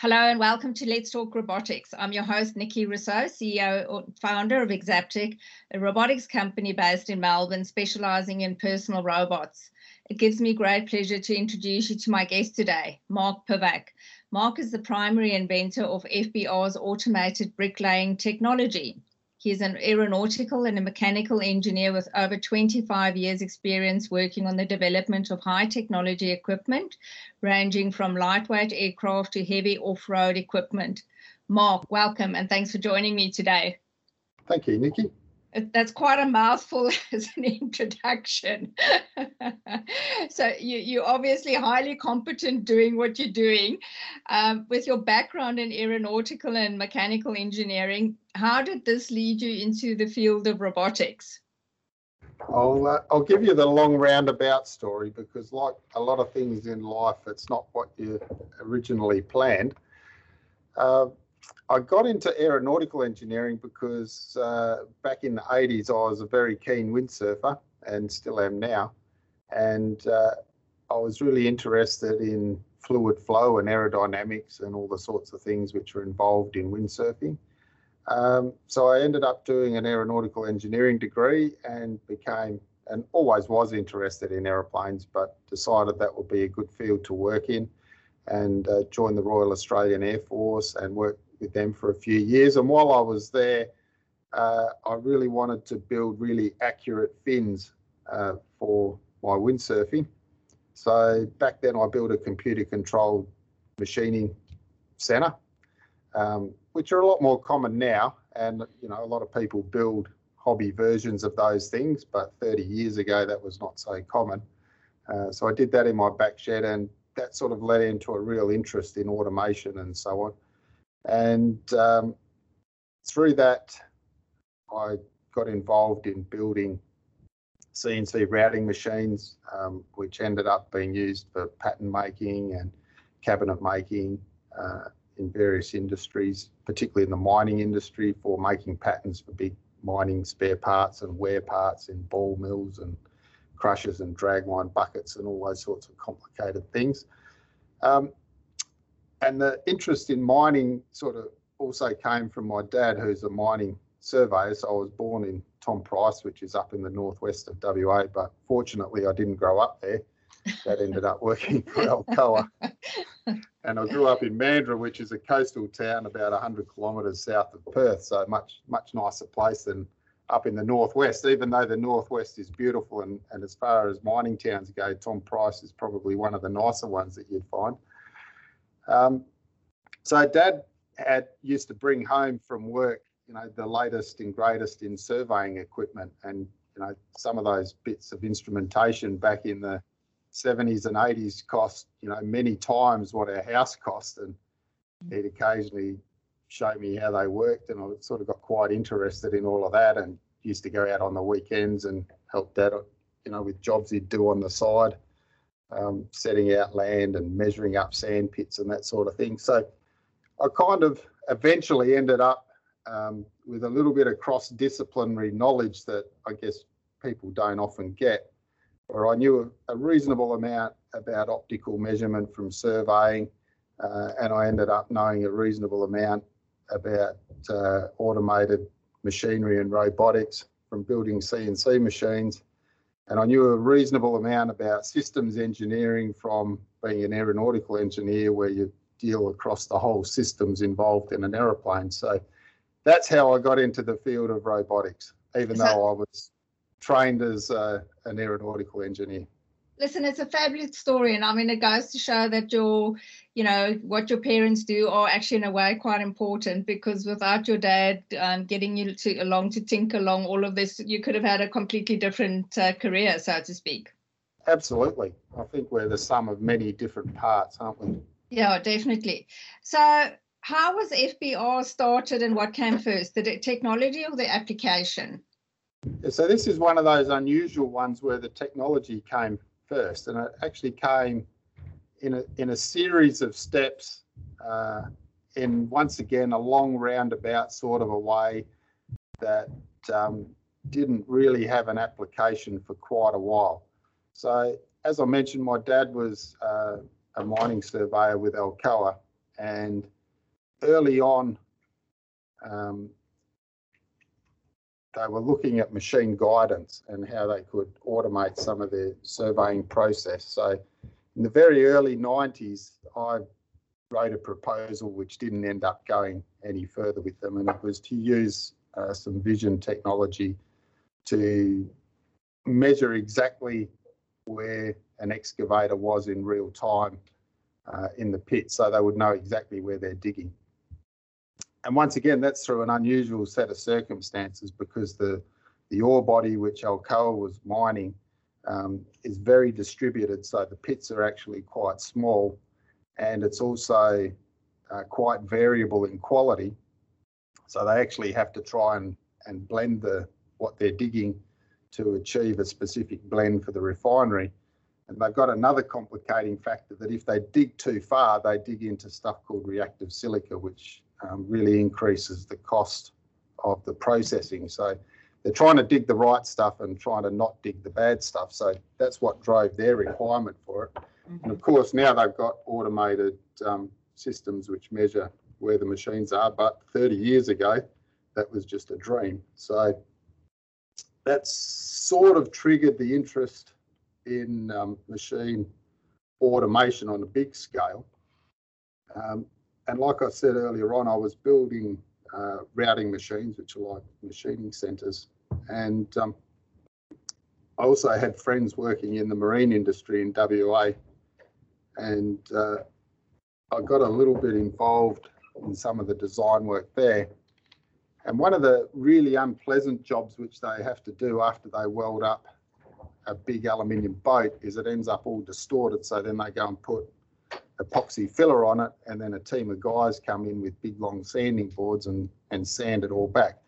Hello and welcome to Let's Talk Robotics. I'm your host, Nikki Rousseau, CEO or founder of Exaptic, a robotics company based in Melbourne specializing in personal robots. It gives me great pleasure to introduce you to my guest today, Mark Pivac. Mark is the primary inventor of FBR's automated bricklaying technology. He is an aeronautical and a mechanical engineer with over 25 years' experience working on the development of high technology equipment, ranging from lightweight aircraft to heavy off road equipment. Mark, welcome and thanks for joining me today. Thank you, Nikki that's quite a mouthful as an introduction. so you, you're obviously highly competent doing what you're doing. Um, with your background in aeronautical and mechanical engineering, how did this lead you into the field of robotics? I'll, uh, I'll give you the long roundabout story because like a lot of things in life, it's not what you originally planned. Uh, I got into aeronautical engineering because uh, back in the 80s, I was a very keen windsurfer and still am now. And uh, I was really interested in fluid flow and aerodynamics and all the sorts of things which are involved in windsurfing. Um, so I ended up doing an aeronautical engineering degree and became and always was interested in aeroplanes, but decided that would be a good field to work in and uh, joined the Royal Australian Air Force and worked with them for a few years. And while I was there, uh, I really wanted to build really accurate fins uh, for my windsurfing. So back then, I built a computer controlled machining center, um, which are a lot more common now. And you know, a lot of people build hobby versions of those things, but 30 years ago, that was not so common. Uh, so I did that in my back shed, and that sort of led into a real interest in automation and so on. And um, through that, I got involved in building CNC routing machines, um, which ended up being used for pattern making and cabinet making uh, in various industries, particularly in the mining industry for making patterns for big mining spare parts and wear parts in ball mills and crushers and dragline buckets and all those sorts of complicated things. Um, and the interest in mining sort of also came from my dad, who's a mining surveyor. So I was born in Tom Price, which is up in the northwest of WA, but fortunately I didn't grow up there. That ended up working for Alcoa. and I grew up in Mandurah, which is a coastal town about 100 kilometres south of Perth. So much, much nicer place than up in the northwest, even though the northwest is beautiful. And, and as far as mining towns go, Tom Price is probably one of the nicer ones that you'd find. Um, so dad had used to bring home from work, you know, the latest and greatest in surveying equipment and, you know, some of those bits of instrumentation back in the 70s and 80s cost, you know, many times what our house cost. And he'd occasionally show me how they worked and I sort of got quite interested in all of that and used to go out on the weekends and help dad, you know, with jobs he'd do on the side um, setting out land and measuring up sand pits and that sort of thing. So I kind of eventually ended up um, with a little bit of cross disciplinary knowledge that I guess people don't often get, where I knew a, reasonable amount about optical measurement from surveying, uh, and I ended up knowing a reasonable amount about uh, automated machinery and robotics from building CNC machines and I knew a reasonable amount about systems engineering from being an aeronautical engineer where you deal across the whole systems involved in an aeroplane. So that's how I got into the field of robotics, even though I was trained as uh, an aeronautical engineer listen, it's a fabulous story, and I mean, it goes to show that your, you know, what your parents do are actually in a way quite important because without your dad um, getting you to along to tinker along all of this, you could have had a completely different uh, career, so to speak. Absolutely, I think we're the sum of many different parts, aren't we? Yeah, definitely. So. How was FBR started and what came first, the technology or the application? So this is one of those unusual ones where the technology came first, and it actually came in a in a series of steps, uh, in once again a long roundabout sort of a way that um, didn't really have an application for quite a while. So as I mentioned, my dad was uh, a mining surveyor with Alcoa and early on, um, they were looking at machine guidance and how they could automate some of their surveying process. So in the very early 90s, I wrote a proposal which didn't end up going any further with them, and it was to use uh, some vision technology to measure exactly where an excavator was in real time uh, in the pit, so they would know exactly where they're digging. And once again, that's through an unusual set of circumstances because the the ore body which Alcoa was mining um, is very distributed, so the pits are actually quite small, and it's also uh, quite variable in quality. So they actually have to try and, and blend the what they're digging to achieve a specific blend for the refinery. And they've got another complicating factor that if they dig too far, they dig into stuff called reactive silica, which um, really increases the cost of the processing. So they're trying to dig the right stuff and trying to not dig the bad stuff. So that's what drove their requirement for it. Mm-hmm. And of course, now they've got automated um, systems which measure where the machines are. But 30 years ago, that was just a dream. So that's sort of triggered the interest in um, machine automation on a big scale. Um, and like I said earlier on, I was building uh, routing machines, which are like machining centres. And um, I also had friends working in the marine industry in WA. And uh, I got a little bit involved in some of the design work there. And one of the really unpleasant jobs which they have to do after they weld up a big aluminium boat is it ends up all distorted. So then they go and put epoxy filler on it, and then a team of guys come in with big long sanding boards and, and sand it all back.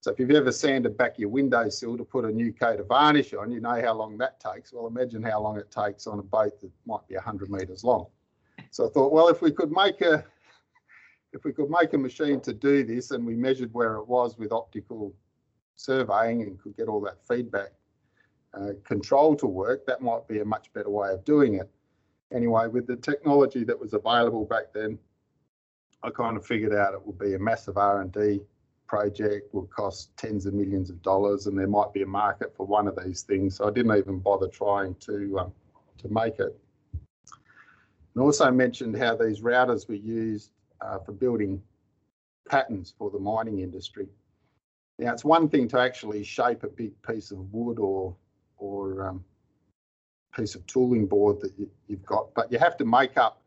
So if you've ever sanded back your windowsill to put a new coat of varnish on, you know how long that takes. Well, imagine how long it takes on a boat that might be 100 metres long. So I thought, well, if we could make a if we could make a machine to do this and we measured where it was with optical surveying and could get all that feedback uh, control to work, that might be a much better way of doing it anyway, with the technology that was available back then, I kind of figured out it would be a massive R&D project, would cost tens of millions of dollars, and there might be a market for one of these things. So I didn't even bother trying to um, to make it. And also mentioned how these routers were used uh, for building patterns for the mining industry. Now, it's one thing to actually shape a big piece of wood or or um, piece of tooling board that you, have got, but you have to make up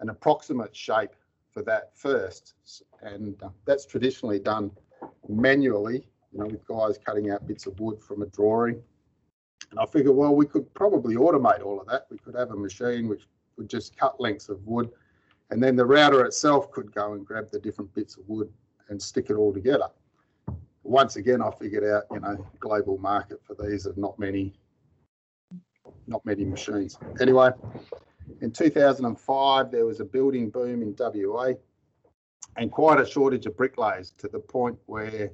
an approximate shape for that first. And uh, that's traditionally done manually, you know, with guys cutting out bits of wood from a drawing. And I figured, well, we could probably automate all of that. We could have a machine which would just cut lengths of wood, and then the router itself could go and grab the different bits of wood and stick it all together. Once again, I figured out, you know, global market for these are not many not many machines. Anyway, in 2005, there was a building boom in WA and quite a shortage of bricklayers to the point where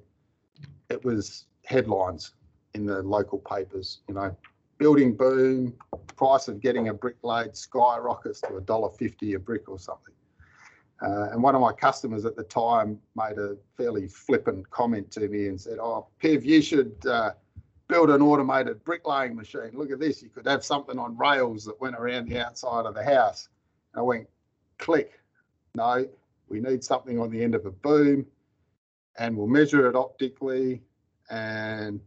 it was headlines in the local papers. You know, building boom, price of getting a brick laid skyrockets to a dollar fifty a brick or something. Uh, and one of my customers at the time made a fairly flippant comment to me and said, "Oh, Piv, you should uh, build an automated bricklaying machine. Look at this. You could have something on rails that went around the outside of the house. And I went, click. No, we need something on the end of a boom and we'll measure it optically and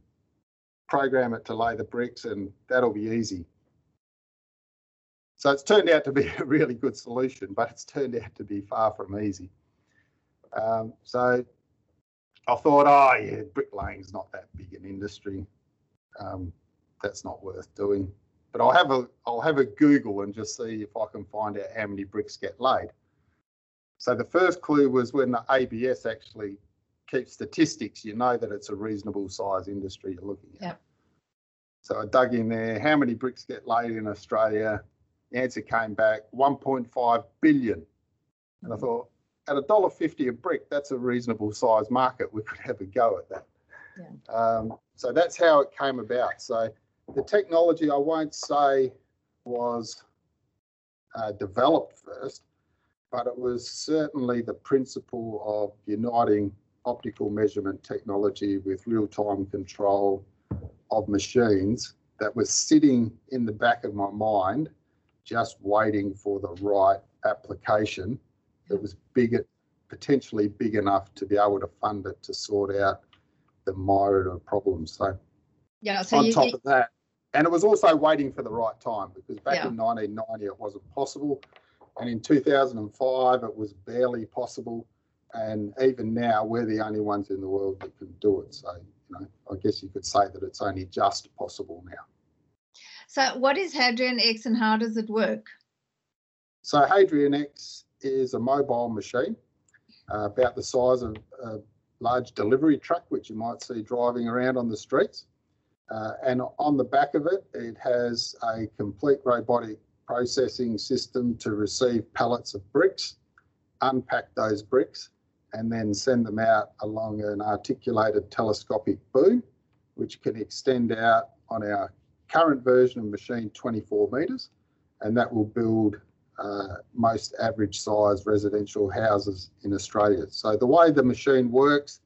program it to lay the bricks and that'll be easy. So it's turned out to be a really good solution, but it's turned out to be far from easy. Um, so I thought, oh yeah, bricklaying's not that big an industry um, that's not worth doing. But I'll have a I'll have a Google and just see if I can find out how many bricks get laid. So the first clue was when the ABS actually keeps statistics, you know that it's a reasonable size industry you're looking at. Yep. So I dug in there, how many bricks get laid in Australia? The answer came back 1.5 billion. And I mm. thought, at a dollar fifty a brick, that's a reasonable size market. We could have a go at that. Yeah. Um, so that's how it came about. So the technology, I won't say was uh, developed first, but it was certainly the principle of uniting optical measurement technology with real-time control of machines that was sitting in the back of my mind, just waiting for the right application that was big, potentially big enough to be able to fund it to sort out the myriad of problems. So Yeah, so on you, top you- of that, and it was also waiting for the right time because back Yeah. in 1990 it wasn't possible, and in 2005 it was barely possible, and even now we're the only ones in the world that can do it. So you know, I guess you could say that it's only just possible now. so what is Hadrian X and how does it work? So Hadrian X is a mobile machine, uh, about the size of a large delivery truck, which you might see driving around on the streets. Uh, and on the back of it, it has a complete robotic processing system to receive pallets of bricks, unpack those bricks, and then send them out along an articulated telescopic boom, which can extend out on our current version of machine 24 metres, and that will build uh, most average size residential houses in Australia. So the way the machine works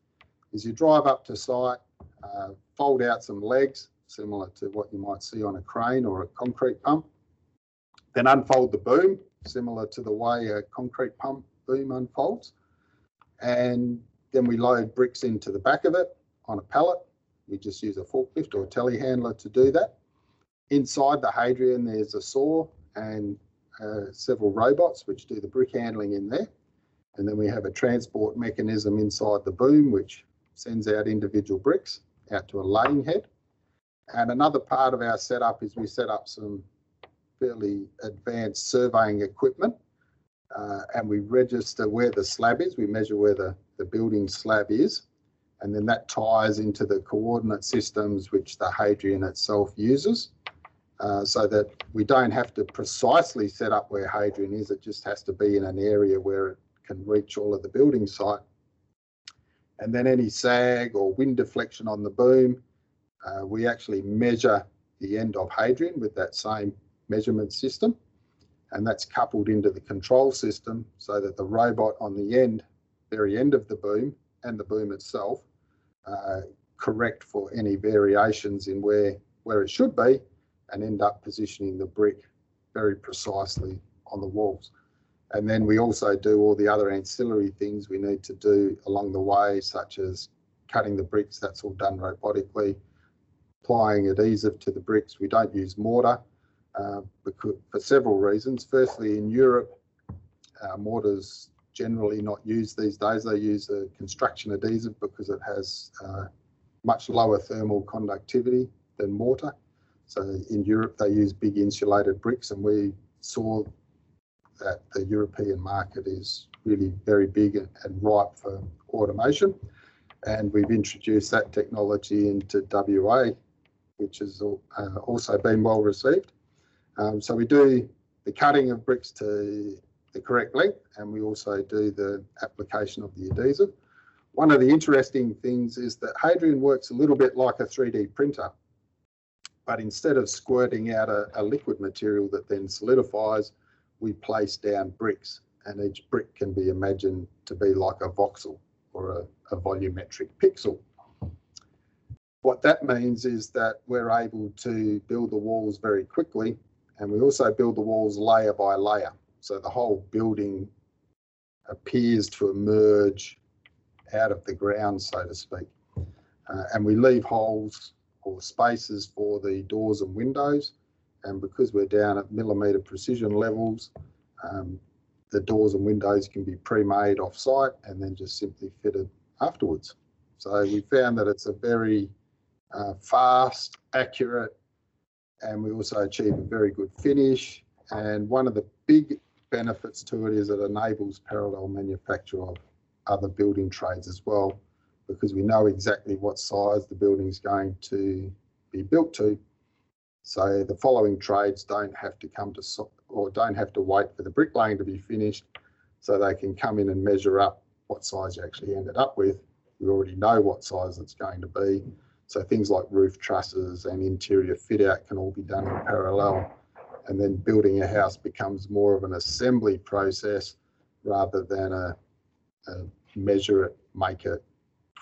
is you drive up to site, uh, fold out some legs, similar to what you might see on a crane or a concrete pump, then unfold the boom, similar to the way a concrete pump boom unfolds. And then we load bricks into the back of it on a pallet. We just use a forklift or a telehandler to do that. Inside the Hadrian, there's a saw and uh, several robots which do the brick handling in there. And then we have a transport mechanism inside the boom which sends out individual bricks out to a laying head. And another part of our setup is we set up some fairly advanced surveying equipment uh, and we register where the slab is. We measure where the, the building slab is. And then that ties into the coordinate systems which the Hadrian itself uses. Uh, so that we don't have to precisely set up where Hadrian is. It just has to be in an area where it can reach all of the building site. And then any sag or wind deflection on the boom, uh, we actually measure the end of Hadrian with that same measurement system. And that's coupled into the control system so that the robot on the end, very end of the boom and the boom itself, uh, correct for any variations in where, where it should be and end up positioning the brick very precisely on the walls. And then we also do all the other ancillary things we need to do along the way, such as cutting the bricks, that's all done robotically, applying adhesive to the bricks. We don't use mortar uh, because, for several reasons. Firstly, in Europe, uh, mortar's generally not used these days. They use a construction adhesive because it has uh, much lower thermal conductivity than mortar. So in Europe, they use big insulated bricks, and we saw that the European market is really very big and, ripe for automation. And we've introduced that technology into WA, which has uh, also been well received. Um, so we do the cutting of bricks to the correct length, and we also do the application of the adhesive. One of the interesting things is that Hadrian works a little bit like a 3D printer but instead of squirting out a, a, liquid material that then solidifies, we place down bricks and each brick can be imagined to be like a voxel or a, a volumetric pixel. What that means is that we're able to build the walls very quickly and we also build the walls layer by layer. So the whole building appears to emerge out of the ground, so to speak. Uh, and we leave holes or spaces for the doors and windows. And because we're down at millimetre precision levels, um, the doors and windows can be pre-made off-site and then just simply fitted afterwards. So we found that it's a very uh, fast, accurate, and we also achieve a very good finish. And one of the big benefits to it is it enables parallel manufacture of other building trades as well because we know exactly what size the building's going to be built to. So the following trades don't have to come to or don't have to wait for the bricklaying to be finished, so they can come in and measure up what size you actually ended up with we already know what size it's going to be. So things like roof trusses and interior fit out can all be done in parallel. And then building a house becomes more of an assembly process rather than a, a measure it, make it,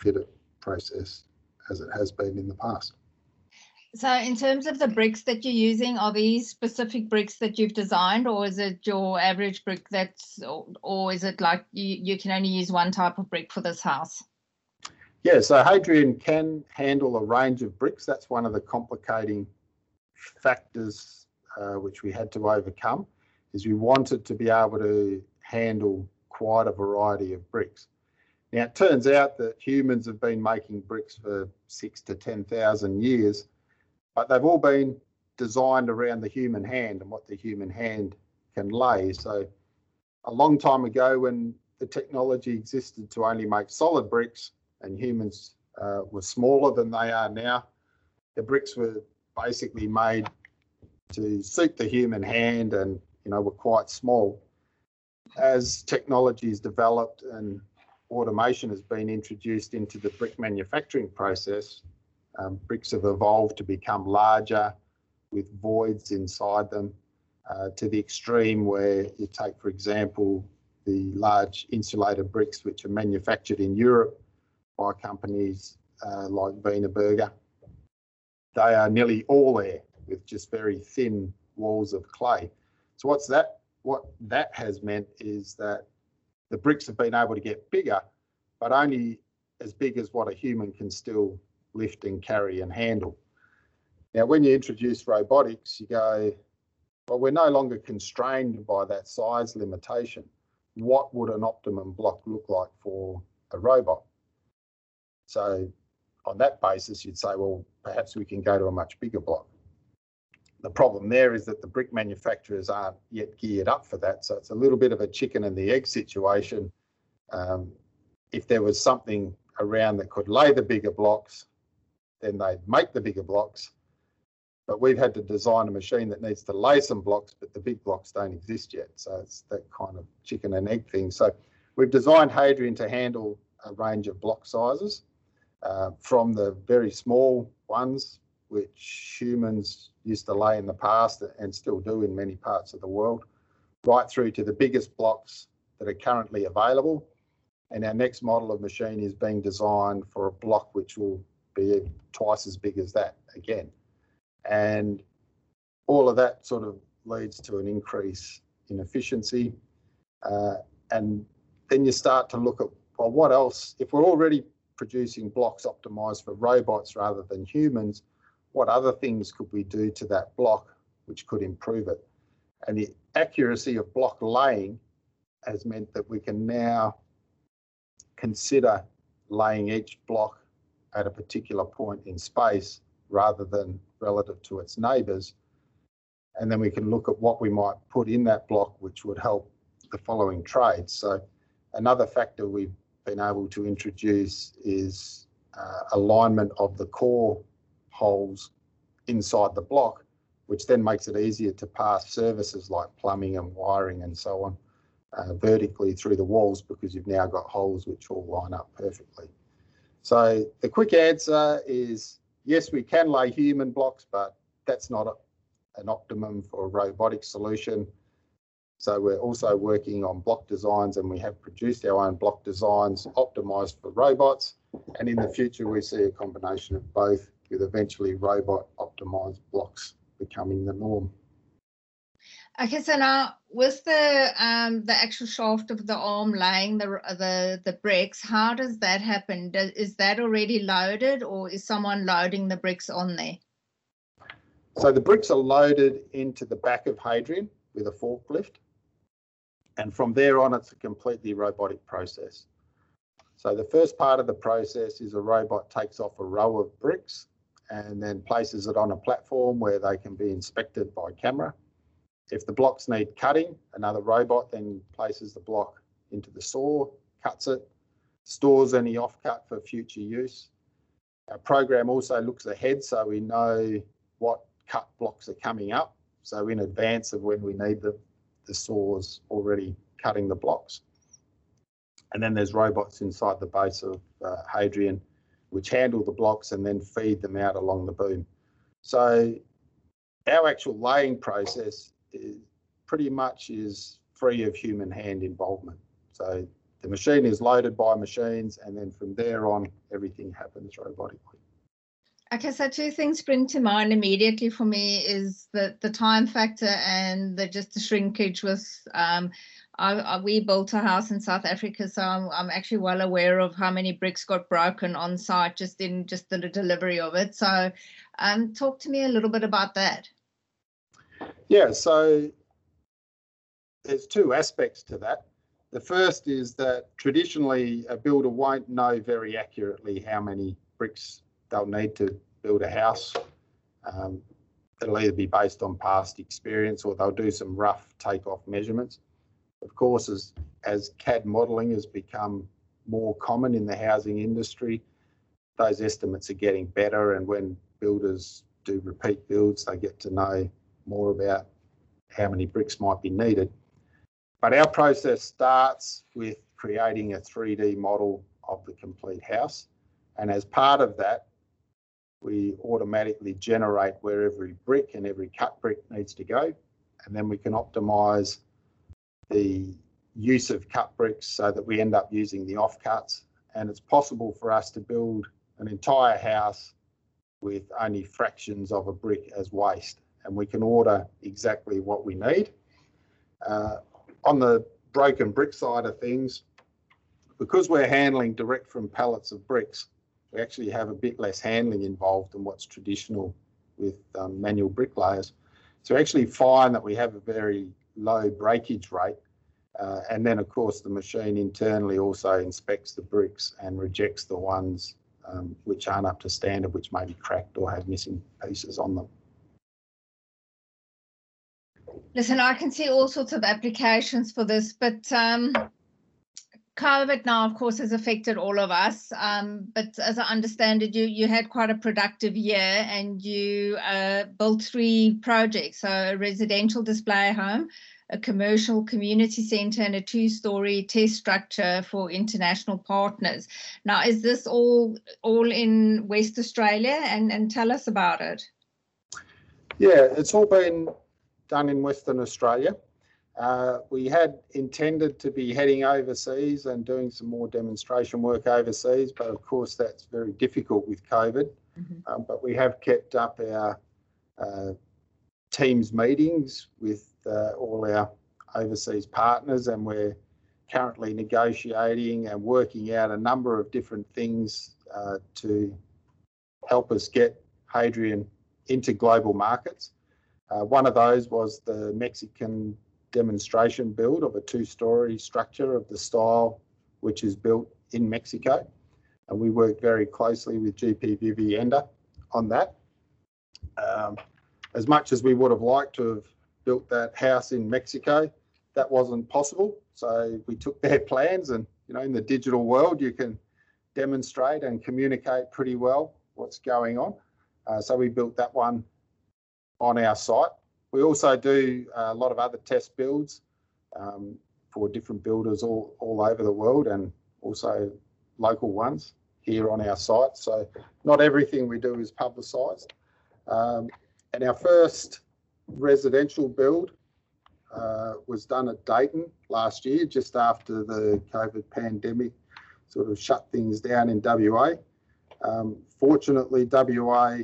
fit it process as it has been in the past. So in terms of the bricks that you're using, are these specific bricks that you've designed or is it your average brick that's, or, or is it like you, you can only use one type of brick for this house? Yeah, so Hadrian can handle a range of bricks. That's one of the complicating factors uh, which we had to overcome is we wanted to be able to handle quite a variety of bricks. Now it turns out that humans have been making bricks for six to 10,000 years but they've all been designed around the human hand and what the human hand can lay. So a long time ago when the technology existed to only make solid bricks and humans uh, were smaller than they are now, the bricks were basically made to suit the human hand and you know were quite small. As technology has developed and automation has been introduced into the brick manufacturing process, um, bricks have evolved to become larger with voids inside them uh, to the extreme where you take, for example, the large insulated bricks which are manufactured in Europe by companies uh, like Wienerberger. They are nearly all there with just very thin walls of clay. So what's that? What that has meant is that the bricks have been able to get bigger, but only as big as what a human can still lift and carry and handle. Now, when you introduce robotics, you go, well, we're no longer constrained by that size limitation. What would an optimum block look like for a robot? So on that basis, you'd say, well, perhaps we can go to a much bigger block. The problem there is that the brick manufacturers aren't yet geared up for that. So it's a little bit of a chicken and the egg situation. Um, if there was something around that could lay the bigger blocks, then they'd make the bigger blocks. But we've had to design a machine that needs to lay some blocks, but the big blocks don't exist yet. So it's that kind of chicken and egg thing. So we've designed Hadrian to handle a range of block sizes uh, from the very small ones, which humans used to lay in the past and still do in many parts of the world, right through to the biggest blocks that are currently available. And our next model of machine is being designed for a block which will be twice as big as that again. And all of that sort of leads to an increase in efficiency. Uh, and then you start to look at, well, what else? If we're already producing blocks optimized for robots rather than humans, what other things could we do to that block which could improve it? And the accuracy of block laying has meant that we can now consider laying each block at a particular point in space rather than relative to its neighbours. And then we can look at what we might put in that block, which would help the following trades. So another factor we've been able to introduce is uh, alignment of the core holes inside the block, which then makes it easier to pass services like plumbing and wiring and so on uh, vertically through the walls because you've now got holes which all line up perfectly. So the quick answer is yes, we can lay human blocks, but that's not a, an optimum for a robotic solution. So we're also working on block designs and we have produced our own block designs optimized for robots. And in the future, we see a combination of both with eventually robot optimized blocks becoming the norm. Okay, so now with the um, the actual shaft of the arm laying the the the bricks, how does that happen? Does, is that already loaded, or is someone loading the bricks on there? So the bricks are loaded into the back of Hadrian with a forklift, and from there on, it's a completely robotic process. So the first part of the process is a robot takes off a row of bricks and then places it on a platform where they can be inspected by camera if the blocks need cutting, another robot then places the block into the saw, cuts it, stores any offcut for future use. Our program also looks ahead so we know what cut blocks are coming up. So in advance of when we need the, the saws already cutting the blocks. And then there's robots inside the base of uh, Hadrian, which handle the blocks and then feed them out along the boom. So our actual laying process is pretty much is free of human hand involvement. So the machine is loaded by machines, and then from there on, everything happens robotically. Okay, so two things spring to mind immediately for me is the the time factor and the just the shrinkage was um, I, I, we built a house in South Africa, so I'm, I'm actually well aware of how many bricks got broken on site just in just the delivery of it. So, um, talk to me a little bit about that. Yeah, so there's two aspects to that. The first is that traditionally a builder won't know very accurately how many bricks they'll need to build a house. Um, it'll either be based on past experience or they'll do some rough take-off measurements. Of course, as, as CAD modelling has become more common in the housing industry, those estimates are getting better and when builders do repeat builds, they get to know more about how many bricks might be needed. But our process starts with creating a 3D model of the complete house. And as part of that, we automatically generate where every brick and every cut brick needs to go. And then we can optimize the use of cut bricks so that we end up using the offcuts. And it's possible for us to build an entire house with only fractions of a brick as waste. And we can order exactly what we need. Uh, on the broken brick side of things, because we're handling direct from pallets of bricks, we actually have a bit less handling involved than what's traditional with um, manual bricklayers. So actually find that we have a very low breakage rate. Uh, and then of course the machine internally also inspects the bricks and rejects the ones um, which aren't up to standard, which may be cracked or have missing pieces on them. Listen, I can see all sorts of applications for this, but um, COVID now, of course, has affected all of us. Um, but as I understand it, you you had quite a productive year, and you uh, built three projects: so a residential display home, a commercial community centre, and a two-story test structure for international partners. Now, is this all all in West Australia? And and tell us about it. Yeah, it's all been done in Western Australia. Uh, we had intended to be heading overseas and doing some more demonstration work overseas, but of course that's very difficult with COVID. Mm-hmm. Um, but we have kept up our uh, teams meetings with uh, all our overseas partners, and we're currently negotiating and working out a number of different things uh, to help us get Hadrian into global markets. Uh, one of those was the Mexican demonstration build of a two-story structure of the style which is built in Mexico. And we worked very closely with GP Vivienda on that. Um, as much as we would have liked to have built that house in Mexico, that wasn't possible. So we took their plans and, you know, in the digital world, you can demonstrate and communicate pretty well what's going on. Uh, so we built that one on our site. We also do a lot of other test builds um, for different builders all, all over the world and also local ones here on our site. So not everything we do is publicised. Um, and our first residential build uh, was done at Dayton last year, just after the COVID pandemic sort of shut things down in WA. Um, fortunately, WA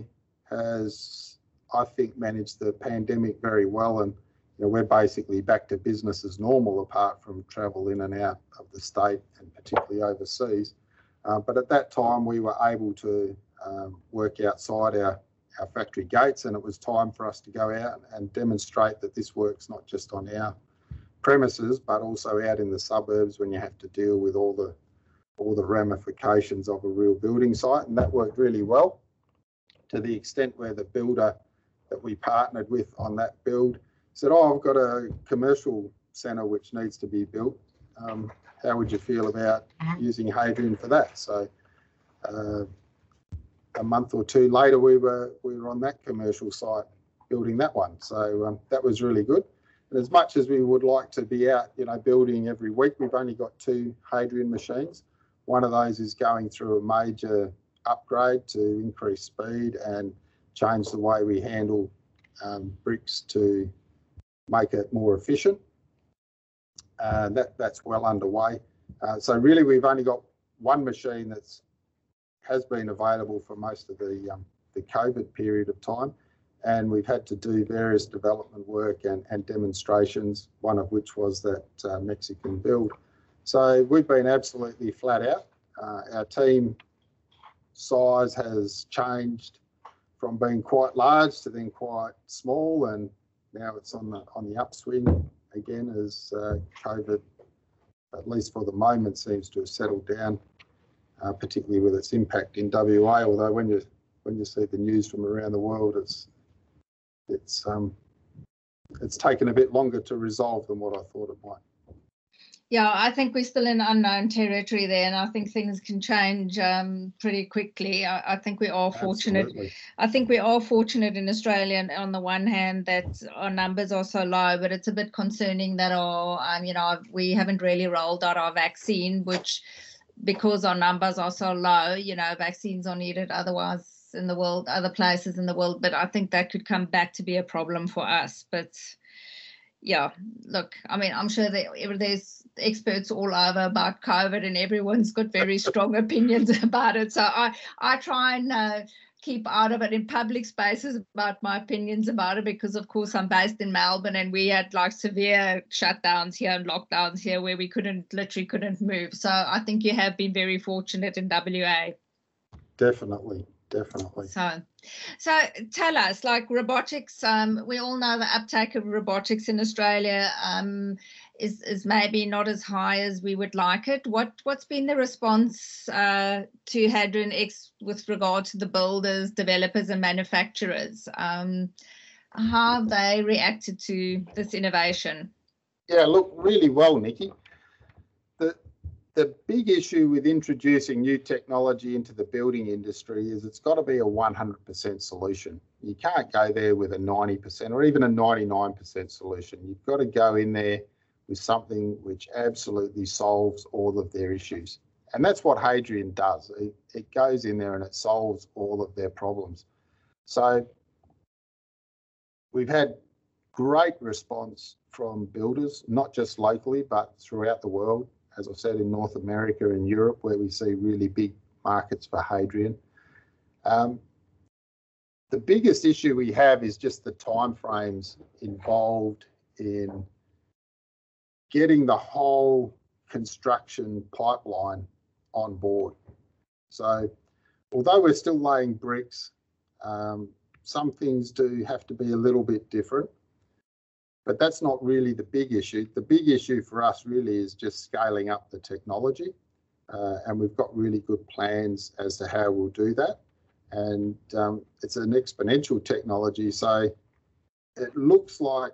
has I think, managed the pandemic very well. And you know, we're basically back to business as normal, apart from travel in and out of the state and particularly overseas. Uh, but at that time, we were able to um, work outside our, our factory gates, and it was time for us to go out and demonstrate that this works not just on our premises, but also out in the suburbs when you have to deal with all the all the ramifications of a real building site, and that worked really well to the extent where the builder that we partnered with on that build said, "Oh, I've got a commercial centre which needs to be built. Um, how would you feel about mm-hmm. using Hadrian for that?" So, uh, a month or two later, we were we were on that commercial site building that one. So um, that was really good. And as much as we would like to be out, you know, building every week, we've only got two Hadrian machines. One of those is going through a major upgrade to increase speed and change the way we handle um, bricks to make it more efficient. Uh, that that's well underway. Uh, so really, we've only got one machine that's has been available for most of the um, the COVID period of time, and we've had to do various development work and, and demonstrations. One of which was that uh, Mexican build. So we've been absolutely flat out. Uh, our team size has changed from being quite large to then quite small, and now it's on the on the upswing again as uh, COVID, at least for the moment, seems to have settled down, uh, particularly with its impact in WA. Although when you when you see the news from around the world, it's it's um, it's taken a bit longer to resolve than what I thought it might. Yeah, I think we're still in unknown territory there, and I think things can change um, pretty quickly. I, I, think we are fortunate. Absolutely. I think we are fortunate in Australia, on the one hand, that our numbers are so low, but it's a bit concerning that our, um, you know, we haven't really rolled out our vaccine, which, because our numbers are so low, you know, vaccines are needed otherwise in the world, other places in the world. But I think that could come back to be a problem for us. But yeah, look, I mean, I'm sure that there's experts all over about COVID, and everyone's got very strong opinions about it. So I I try and uh, keep out of it in public spaces about my opinions about it because, of course, I'm based in Melbourne, and we had like severe shutdowns here and lockdowns here where we couldn't literally couldn't move. So I think you have been very fortunate in WA. Definitely, definitely. So, so tell us, like robotics. Um, we all know the uptake of robotics in Australia um, is is maybe not as high as we would like it. What what's been the response uh, to Hadrian X with regard to the builders, developers, and manufacturers? Um, how have they reacted to this innovation? Yeah, look, really well, Nikki the big issue with introducing new technology into the building industry is it's got to be a 100% solution. You can't go there with a 90% or even a 99% solution. You've got to go in there with something which absolutely solves all of their issues. And that's what Hadrian does. It, it goes in there and it solves all of their problems. So we've had great response from builders, not just locally, but throughout the world as I said, in North America and Europe, where we see really big markets for Hadrian. Um, the biggest issue we have is just the timeframes involved in getting the whole construction pipeline on board. So, although we're still laying bricks, um, some things do have to be a little bit different. But that's not really the big issue. The big issue for us really is just scaling up the technology. Uh, and we've got really good plans as to how we'll do that. And um, it's an exponential technology. So it looks like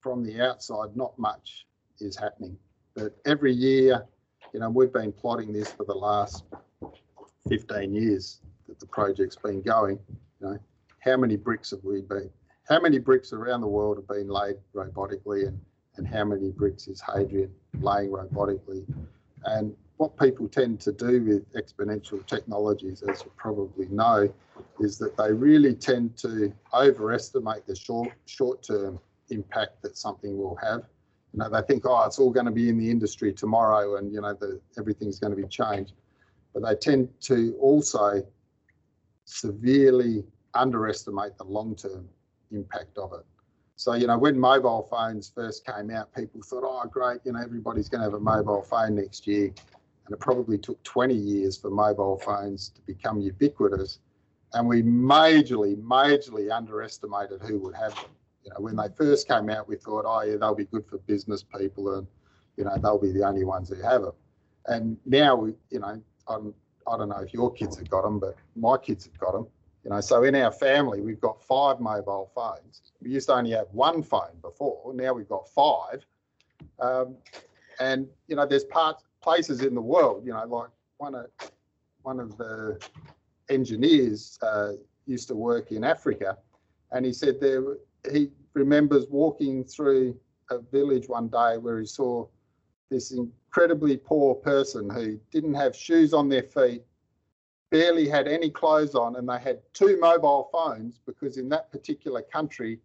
from the outside, not much is happening. But every year, you know, we've been plotting this for the last 15 years that the project's been going. You know, how many bricks have we been how many bricks around the world have been laid robotically and, and how many bricks is Hadrian laying robotically? And what people tend to do with exponential technologies, as you probably know, is that they really tend to overestimate the short short term impact that something will have. You know, they think, oh, it's all going to be in the industry tomorrow, and you know, the, everything's going to be changed. But they tend to also severely underestimate the long term impact of it. So, you know, when mobile phones first came out, people thought, oh, great, you know, everybody's going to have a mobile phone next year. And it probably took 20 years for mobile phones to become ubiquitous. And we majorly, majorly underestimated who would have them. You know, when they first came out, we thought, oh, yeah, they'll be good for business people and, you know, they'll be the only ones who have them. And now, you know, I'm, I don't know if your kids have got them, but my kids have got them. You know, so in our family, we've got five mobile phones. We used to only have one phone before. Now we've got five. Um, and you know, there's parts places in the world. You know, like one of one of the engineers uh, used to work in Africa, and he said there he remembers walking through a village one day where he saw this incredibly poor person who didn't have shoes on their feet, barely had any clothes on, and they had two mobile phones because in that particular country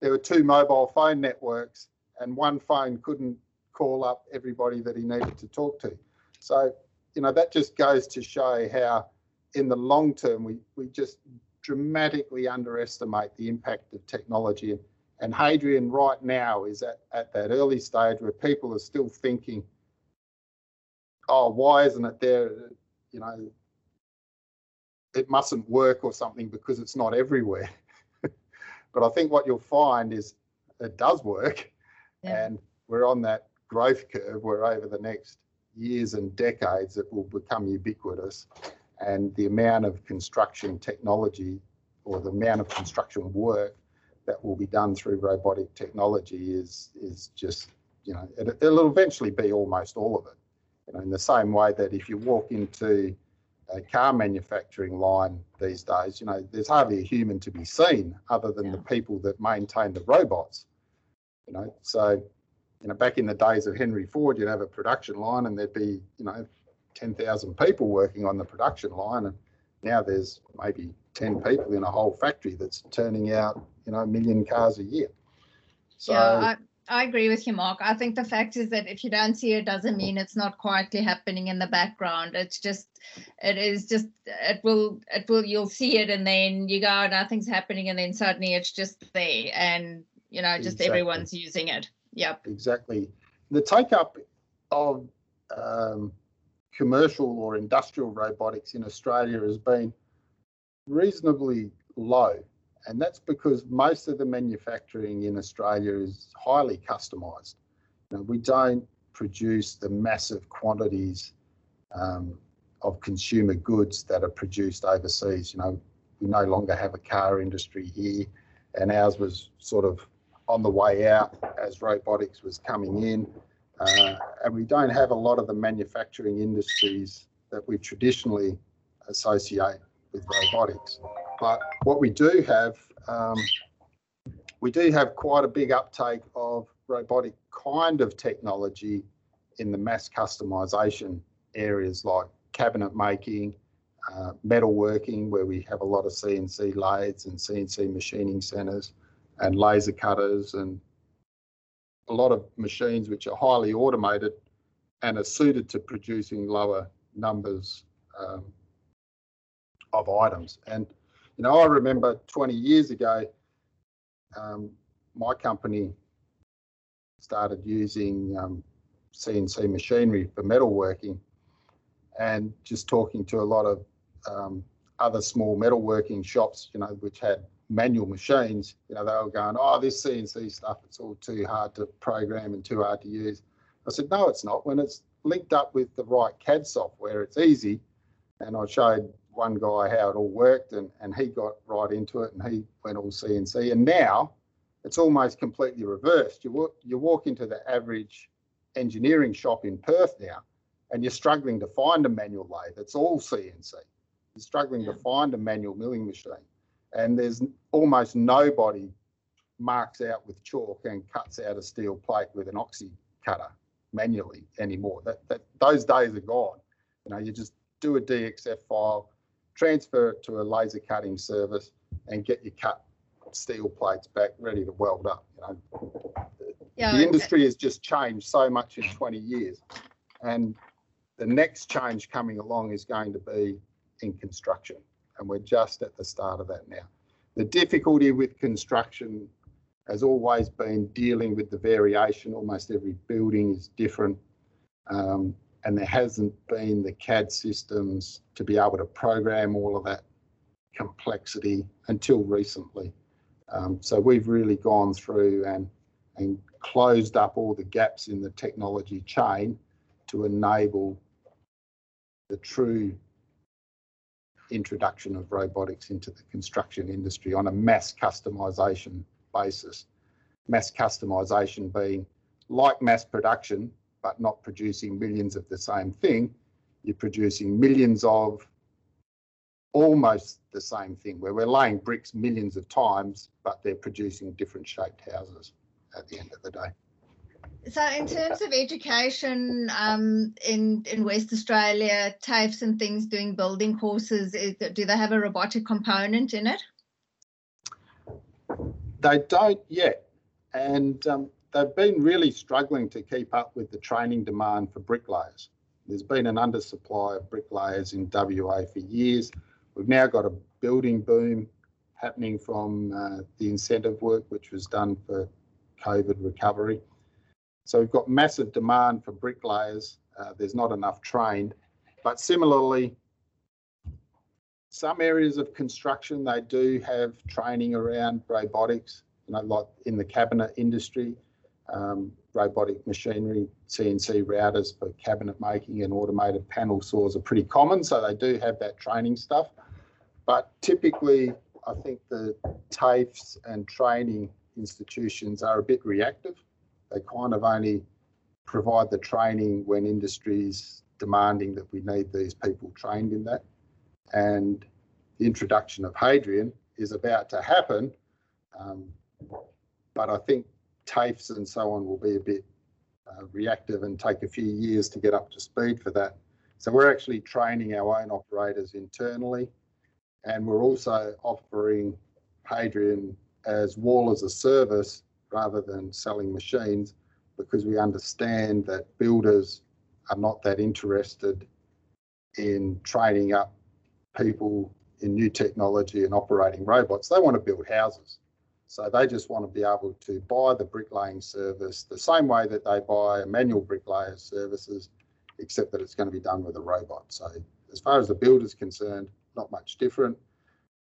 there were two mobile phone networks and one phone couldn't call up everybody that he needed to talk to. So, you know, that just goes to show how in the long term we, we just dramatically underestimate the impact of technology. And Hadrian right now is at, at that early stage where people are still thinking, oh, why isn't it there? You know, it mustn't work or something because it's not everywhere. but I think what you'll find is it does work. Yeah. And we're on that growth curve where over the next years and decades it will become ubiquitous and the amount of construction technology or the amount of construction work that will be done through robotic technology is is just you know it, it'll eventually be almost all of it you know in the same way that if you walk into a car manufacturing line these days you know there's hardly a human to be seen other than yeah. the people that maintain the robots you know so you know back in the days of henry ford you'd have a production line and there'd be you know 10,000 people working on the production line and now there's maybe 10 people in a whole factory that's turning out you know a million cars a year so yeah, I, I agree with you mark. I think the fact is that if you don't see it doesn't mean it's not quietly happening in the background. It's just it is just it will it will you'll see it and then you go nothing's happening and then suddenly it's just there and you know just exactly. everyone's using it. Yep. Exactly. The take up of um, commercial or industrial robotics in Australia has been reasonably low. And that's because most of the manufacturing in Australia is highly customised. You know, we don't produce the massive quantities um, of consumer goods that are produced overseas. You know, we no longer have a car industry here, and ours was sort of on the way out as robotics was coming in. Uh, and we don't have a lot of the manufacturing industries that we traditionally associate with robotics. But what we do have, um, we do have quite a big uptake of robotic kind of technology in the mass customization areas like cabinet making, uh, metalworking, where we have a lot of CNC lathes and CNC machining centres and laser cutters and a lot of machines which are highly automated and are suited to producing lower numbers um, of items. And, you know, I remember 20 years ago, um, my company started using um, CNC machinery for metalworking and just talking to a lot of um, other small metalworking shops, you know, which had manual machines, you know, they were going, oh, this CNC stuff, it's all too hard to program and too hard to use. I said, no, it's not. When it's linked up with the right CAD software, it's easy. And I showed one guy how it all worked and, and he got right into it and he went all CNC. And now it's almost completely reversed. You walk, you walk into the average engineering shop in Perth now and you're struggling to find a manual lathe. It's all CNC. You're struggling yeah. to find a manual milling machine and there's almost nobody marks out with chalk and cuts out a steel plate with an oxy cutter manually anymore. That, that those days are gone. You know, you just do a DXF file, transfer it to a laser cutting service, and get your cut steel plates back ready to weld up. You know, yeah, the industry has just changed so much in 20 years, and the next change coming along is going to be in construction and we're just at the start of that now. The difficulty with construction has always been dealing with the variation. Almost every building is different, um, and there hasn't been the CAD systems to be able to program all of that complexity until recently. Um, so we've really gone through and and closed up all the gaps in the technology chain to enable the true introduction of robotics into the construction industry on a mass customization basis. Mass customization being like mass production, but not producing millions of the same thing. You're producing millions of almost the same thing, where we're laying bricks millions of times, but they're producing different shaped houses at the end of the day. So, in terms of education um, in in West Australia, TAFEs and things doing building courses, is, do they have a robotic component in it? They don't yet, and um, they've been really struggling to keep up with the training demand for bricklayers. There's been an undersupply of bricklayers in WA for years. We've now got a building boom happening from uh, the incentive work, which was done for COVID recovery. So we've got massive demand for bricklayers. Uh, there's not enough trained. But similarly, some areas of construction, they do have training around robotics, you know, like in the cabinet industry, um, robotic machinery, CNC routers for cabinet making and automated panel saws are pretty common. So they do have that training stuff. But typically, I think the TAFEs and training institutions are a bit reactive. They kind of only provide the training when industry's demanding that we need these people trained in that. And the introduction of Hadrian is about to happen. Um, but I think TAFEs and so on will be a bit uh, reactive and take a few years to get up to speed for that. So we're actually training our own operators internally and we're also offering Hadrian as wall as a service rather than selling machines because we understand that builders are not that interested in training up people in new technology and operating robots. They want to build houses. So they just want to be able to buy the bricklaying service the same way that they buy a manual bricklayer services, except that it's going to be done with a robot. So as far as the builder's concerned, not much different.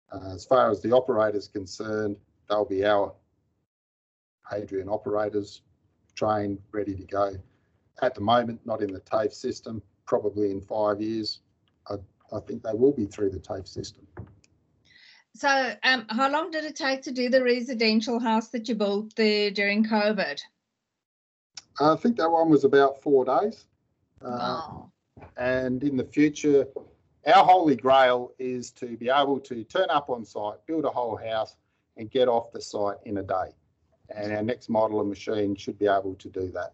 Uh, as far as the operator is concerned, they'll be our Hadrian operators, trained, ready to go. At the moment, not in the TAFE system, probably in five years, I, I think they will be through the TAFE system. So, um, how long did it take to do the residential house that you built there during COVID? I think that one was about four days. Uh, And in the future, our holy grail is to be able to turn up on site, build a whole house, and get off the site in a day. And our next model of machine should be able to do that.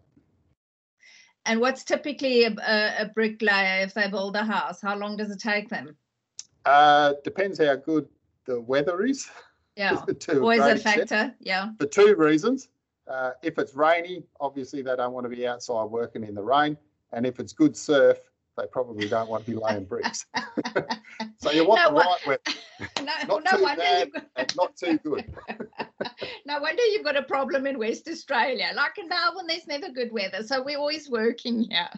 And what's typically a, a, bricklayer if they build a house? How long does it take them? Uh, depends how good the weather is. Yeah, always a factor. Extent. Yeah. For two reasons. Uh, if it's rainy, obviously they don't want to be outside working in the rain. And if it's good surf, they probably don't want to be laying bricks. so you want no, the right weather. No, not no too wonder bad got... not too good. no wonder you've got a problem in West Australia. Like in Melbourne, there's never good weather, so we're always working here.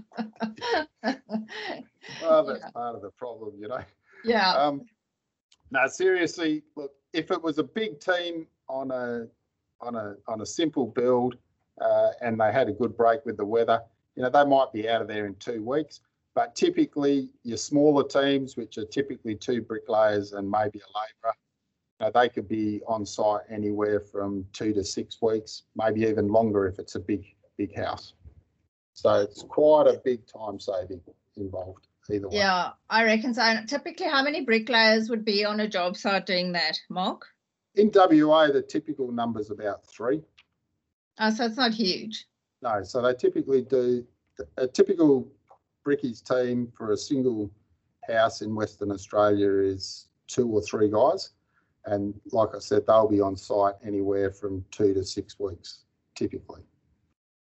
well, that's yeah. part of the problem, you know. Yeah. Um, no, seriously, look, if it was a big team on a on a on a simple build uh, and they had a good break with the weather, you know, they might be out of there in two weeks. But typically, your smaller teams, which are typically two bricklayers and maybe a labourer, you know, they could be on site anywhere from two to six weeks, maybe even longer if it's a big, big house. So it's quite a big time saving involved either way. Yeah, I reckon so. Typically, how many bricklayers would be on a job site doing that, Mark? In WA, the typical number is about three. Oh, so it's not huge. No, so they typically do a typical brickies team for a single house in Western Australia is two or three guys. And like I said, they'll be on site anywhere from two to six weeks, typically.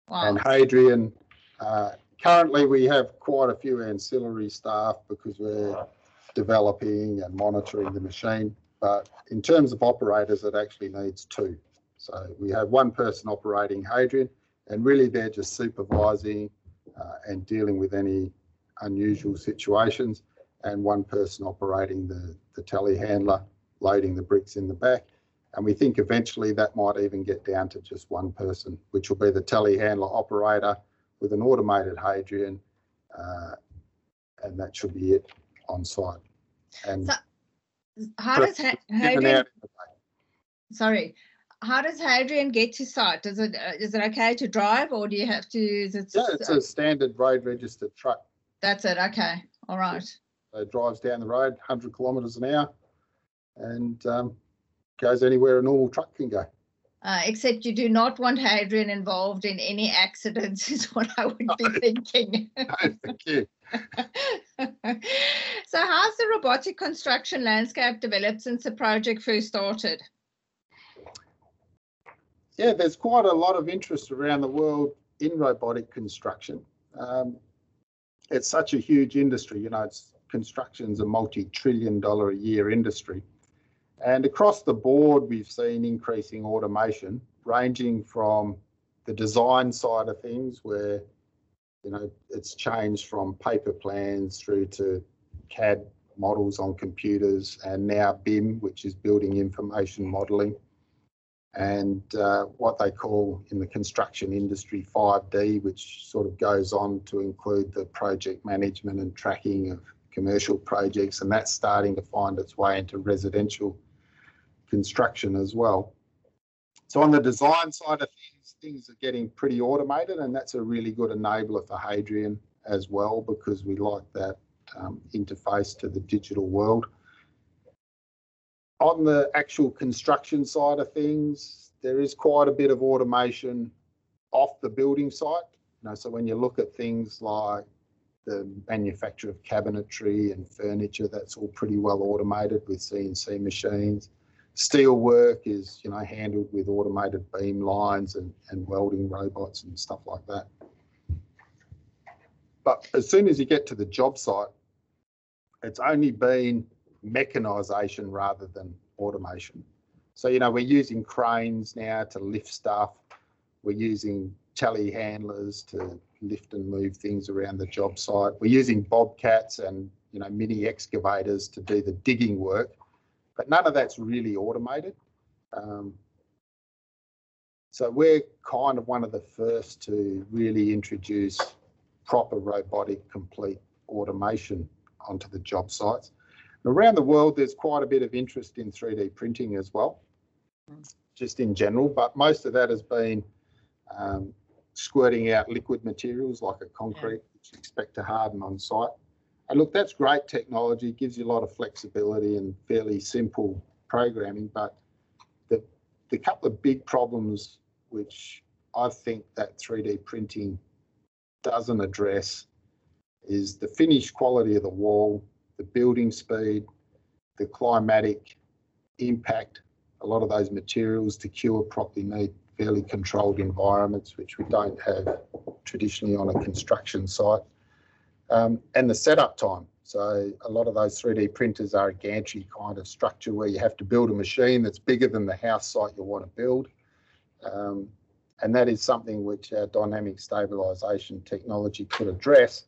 Wow. And Hadrian, uh, currently we have quite a few ancillary staff because we're developing and monitoring the machine. But in terms of operators, it actually needs two. So we have one person operating Hadrian, and really they're just supervising uh, and dealing with any unusual situations, and one person operating the, the telehandler, loading the bricks in the back. And we think eventually that might even get down to just one person, which will be the telehandler operator with an automated Hadrian, uh, and that should be it on site. And so how does ha- Hadrian? Sorry, how does Hadrian get to site? Does it uh, is it okay to drive, or do you have to? Is it? Yeah, it's a standard road registered truck. That's it. Okay. All right. So it drives down the road 100 kilometres an hour, and um, goes anywhere a normal truck can go. Uh, except you do not want Hadrian involved in any accidents, is what I would be thinking. Thank you. so, how's the robotic construction landscape developed since the project first started? Yeah, there's quite a lot of interest around the world in robotic construction. Um, it's such a huge industry, you know, it's construction's a multi-trillion dollar a year industry. And across the board, we've seen increasing automation, ranging from the design side of things, where you know it's changed from paper plans through to CAD models on computers, and now BIM, which is building information modelling, and uh, what they call in the construction industry 5D, which sort of goes on to include the project management and tracking of commercial projects, and that's starting to find its way into residential construction as well. So on the design side of things, things are getting pretty automated, and that's a really good enabler for Hadrian as well because we like that um, interface to the digital world. On the actual construction side of things, there is quite a bit of automation off the building site. You know, so when you look at things like the manufacture of cabinetry and furniture, that's all pretty well automated with CNC machines. Steel work is, you know, handled with automated beam lines and, and welding robots and stuff like that. But as soon as you get to the job site, it's only been mechanisation rather than automation. So, you know, we're using cranes now to lift stuff. We're using telehandlers to lift and move things around the job site. We're using bobcats and you know mini excavators to do the digging work, but none of that's really automated. Um, so we're kind of one of the first to really introduce proper robotic complete automation onto the job sites. And around the world, there's quite a bit of interest in 3D printing as well, just in general, but most of that has been um, squirting out liquid materials like a concrete, yeah. which you expect to harden on site. And look, that's great technology, It gives you a lot of flexibility and fairly simple programming. But the, the couple of big problems which I think that 3D printing doesn't address is the finish quality of the wall, the building speed, the climatic impact. A lot of those materials to cure properly need fairly controlled environments, which we don't have traditionally on a construction site. Um, and the setup time. So a lot of those 3D printers are a gantry kind of structure where you have to build a machine that's bigger than the house site you want to build. Um, and that is something which our dynamic stabilisation technology could address.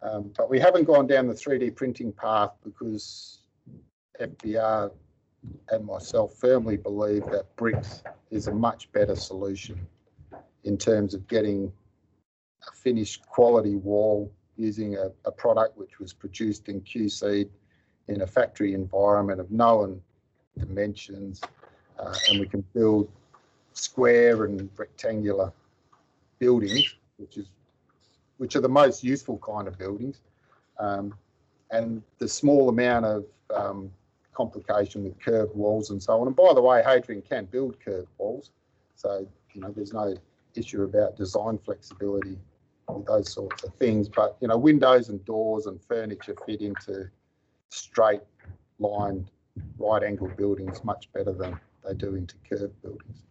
Um, but we haven't gone down the 3D printing path because FBR and myself firmly believe that bricks is a much better solution in terms of getting a finished quality wall using a, a product which was produced in QC in a factory environment of known dimensions, uh, and we can build square and rectangular buildings, which is which are the most useful kind of buildings, um, and the small amount of um, complication with curved walls and so on. And by the way, Hadrian can build curved walls, so you know there's no issue about design flexibility those sorts of things. But you know, windows and doors and furniture fit into straight lined right angle buildings much better than they do into curved buildings.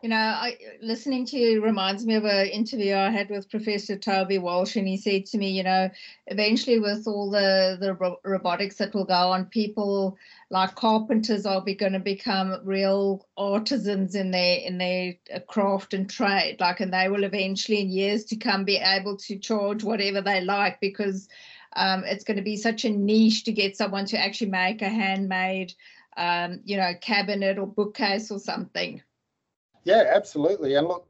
You know, I, listening to you reminds me of an interview I had with Professor Toby Walsh, and he said to me, you know, eventually with all the the ro- robotics that will go on, people like carpenters are be, going to become real artisans in their in their uh, craft and trade, like, and they will eventually, in years to come, be able to charge whatever they like because um, it's going to be such a niche to get someone to actually make a handmade, um, you know, cabinet or bookcase or something. Yeah, absolutely. And look,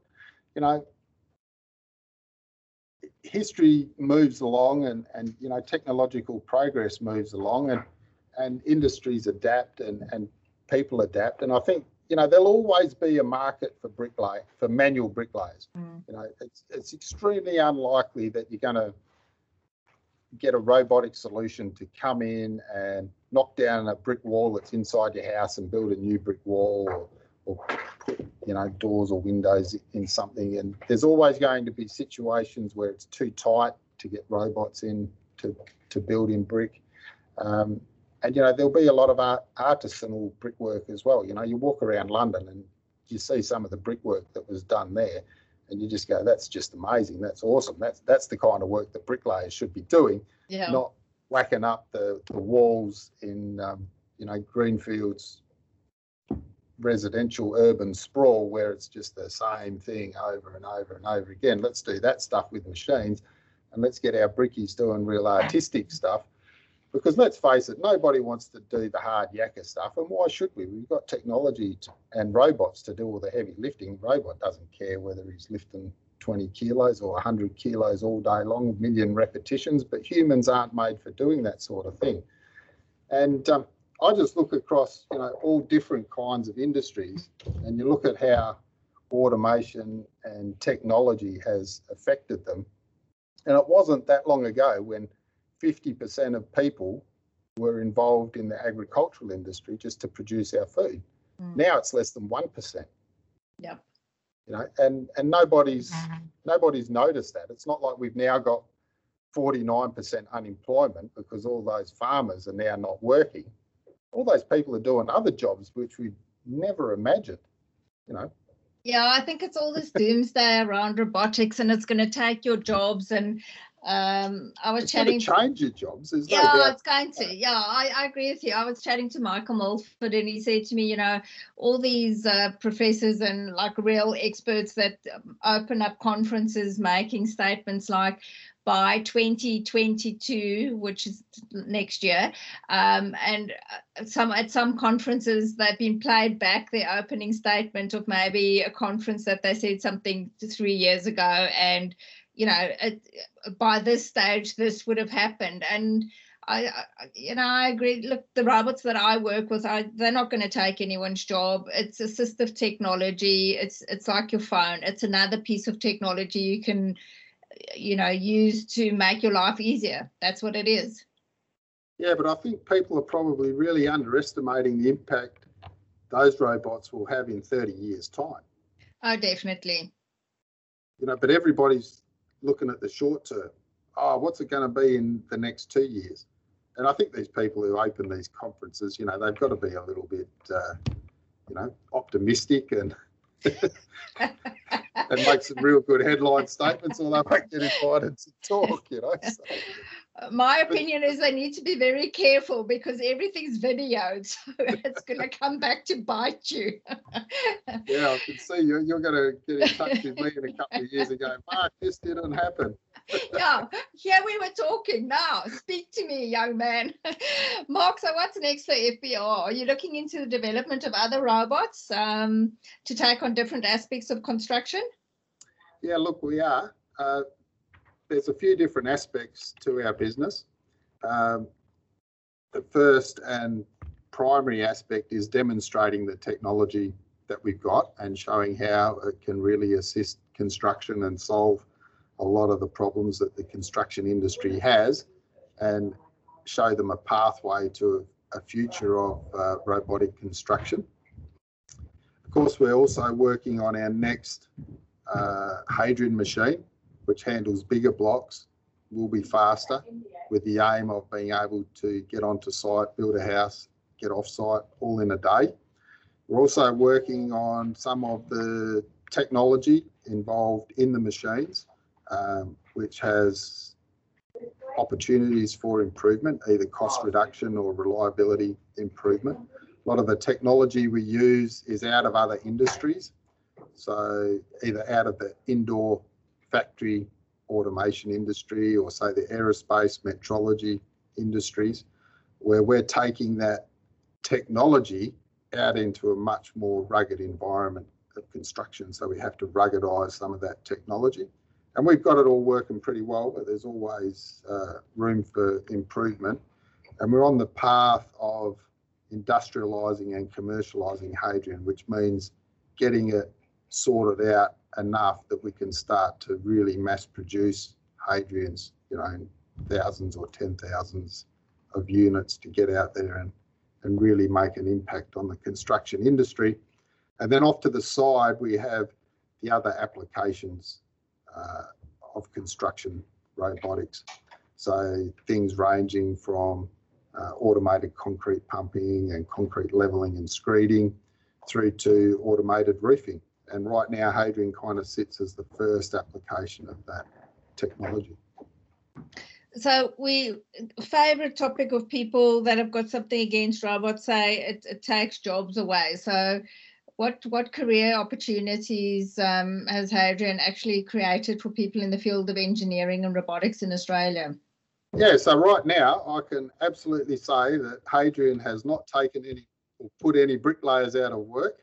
you know, history moves along and, and you know, technological progress moves along and, and industries adapt and, and people adapt. And I think, you know, there'll always be a market for bricklay, for manual bricklayers. Mm. You know, it's, it's extremely unlikely that you're going to get a robotic solution to come in and knock down a brick wall that's inside your house and build a new brick wall or, or put you know, doors or windows in something. And there's always going to be situations where it's too tight to get robots in to, to build in brick. Um, and, you know, there'll be a lot of art, artisanal brickwork as well. You know, you walk around London and you see some of the brickwork that was done there and you just go, that's just amazing. That's awesome. That's that's the kind of work that bricklayers should be doing, Yeah. not whacking up the, the walls in, um, you know, greenfields, residential urban sprawl where it's just the same thing over and over and over again. Let's do that stuff with machines and let's get our brickies doing real artistic stuff. Because let's face it, nobody wants to do the hard yakka stuff. And why should we? We've got technology to, and robots to do all the heavy lifting. Robot doesn't care whether he's lifting 20 kilos or 100 kilos all day long, million repetitions, but humans aren't made for doing that sort of thing. And um, I just look across, you know, all different kinds of industries, and you look at how automation and technology has affected them. And it wasn't that long ago when 50% of people were involved in the agricultural industry just to produce our food. Mm. Now it's less than 1%. Yep. You know, and and nobody's nobody's noticed that. It's not like we've now got 49% unemployment because all those farmers are now not working. All those people are doing other jobs which we never imagined. You know, Yeah, I think it's all this doomsday around robotics and it's going to take your jobs. And um, I was it's going to chatting. change your jobs. No Yeah, it's going to. Yeah, I, I agree with you. I was chatting to Michael Mulford and he said to me, you know, all these uh, professors and like real experts that um, open up conferences making statements like, by 2022, which is next year, um, and uh, some at some conferences they've been played back their opening statement of maybe a conference that they said something three years ago, and you know, it, by this stage this would have happened, and I, I you know, I agree. Look, the robots that I work with, I, they're not going to take anyone's job. It's assistive technology. It's it's like your phone. It's another piece of technology you can you know use to make your life easier that's what it is Yeah, but I think people are probably really underestimating the impact those robots will have in 30 years' time. oh definitely You know, but everybody's looking at the short term. Oh, what's it going to be in the next two years? And I think these people who open these conferences, you know, they've got to be a little bit, uh, you know, optimistic and and make some real good headline statements, or they won't get invited to talk. You know. So, my opinion is they need to be very careful because everything's videoed so it's going to come back to bite you yeah, I can see you. You're going to get in touch with me in a couple of years and go, Mark, this didn't happen. yeah here we were talking now speak to me young man mark so what's next for fbr are you looking into the development of other robots um, to take on different aspects of construction Yeah, look, we are. Uh, there's a few different aspects to our business. Um, the first and primary aspect is demonstrating the technology that we've got and showing how it can really assist construction and solve a lot of the problems that the construction industry has and show them a pathway to a future of uh, robotic construction. Of course, we're also working on our next uh, Hadrian machine, which handles bigger blocks, will be faster with the aim of being able to get onto site, build a house, get off site all in a day. We're also working on some of the technology involved in the machines, um, which has opportunities for improvement, either cost reduction or reliability improvement. A lot of the technology we use is out of other industries. So either out of the indoor factory automation industry or say the aerospace metrology industries, where we're taking that technology out into a much more rugged environment of construction. So we have to ruggedize some of that technology. And we've got it all working pretty well, but there's always uh, room for improvement. And we're on the path of industrialising and commercialising Hadrian, which means getting it sorted out enough that we can start to really mass produce Hadrians, you know, thousands or ten thousands of units to get out there and, and really make an impact on the construction industry. And then off to the side, we have the other applications uh, of construction robotics. So things ranging from uh, automated concrete pumping and concrete levelling and screeding through to automated roofing. And right now, Hadrian kind of sits as the first application of that technology. So we favorite topic of people that have got something against robots say it, it takes jobs away. So what what career opportunities um, has Hadrian actually created for people in the field of engineering and robotics in Australia? Yeah, so right now I can absolutely say that Hadrian has not taken any or put any bricklayers out of work,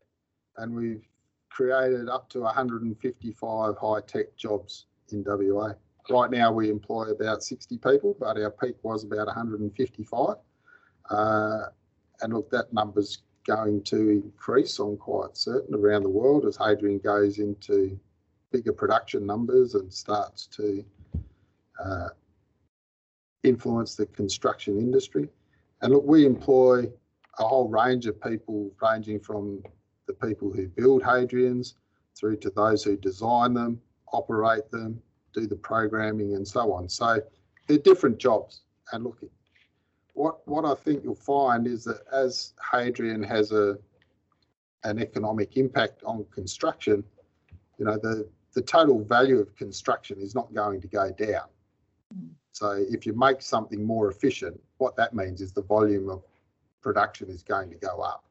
and we've created up to 155 high tech jobs in WA. Right now we employ about 60 people, but our peak was about 155. Uh, and look, that number's going to increase, I'm quite certain, around the world as Hadrian goes into bigger production numbers and starts to uh, influence the construction industry. And look, we employ a whole range of people, ranging from the people who build Hadrians through to those who design them, operate them, do the programming, and so on. So they're different jobs. And look, what what I think you'll find is that as Hadrian has a an economic impact on construction, you know the the total value of construction is not going to go down. So if you make something more efficient, what that means is the volume of production is going to go up.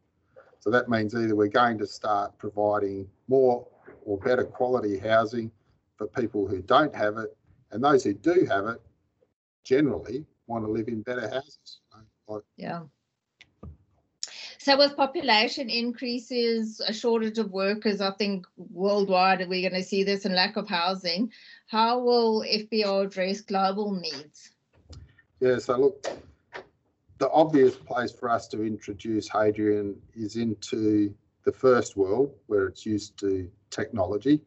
So that means either we're going to start providing more or better quality housing for people who don't have it, and those who do have it generally want to live in better houses. Like, yeah. So with population increases, a shortage of workers, I think worldwide we're going to see this and lack of housing. How will FBR address global needs? Yeah, so look, the obvious place for us to introduce Hadrian is into the first world where it's used to technology.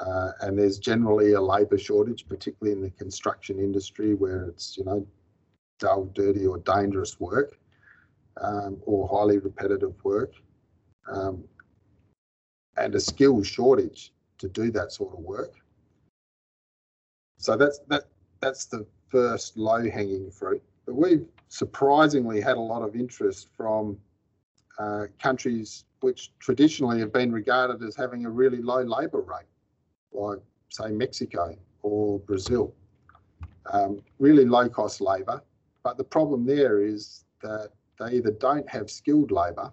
Uh, and there's generally a labour shortage, particularly in the construction industry where it's, you know, dull, dirty or dangerous work um, or highly repetitive work. Um, and a skill shortage to do that sort of work. So that's that that's the first low hanging fruit. But we've surprisingly had a lot of interest from uh, countries which traditionally have been regarded as having a really low labour rate, like, say, Mexico or Brazil. Um, really low cost labour. But the problem there is that they either don't have skilled labour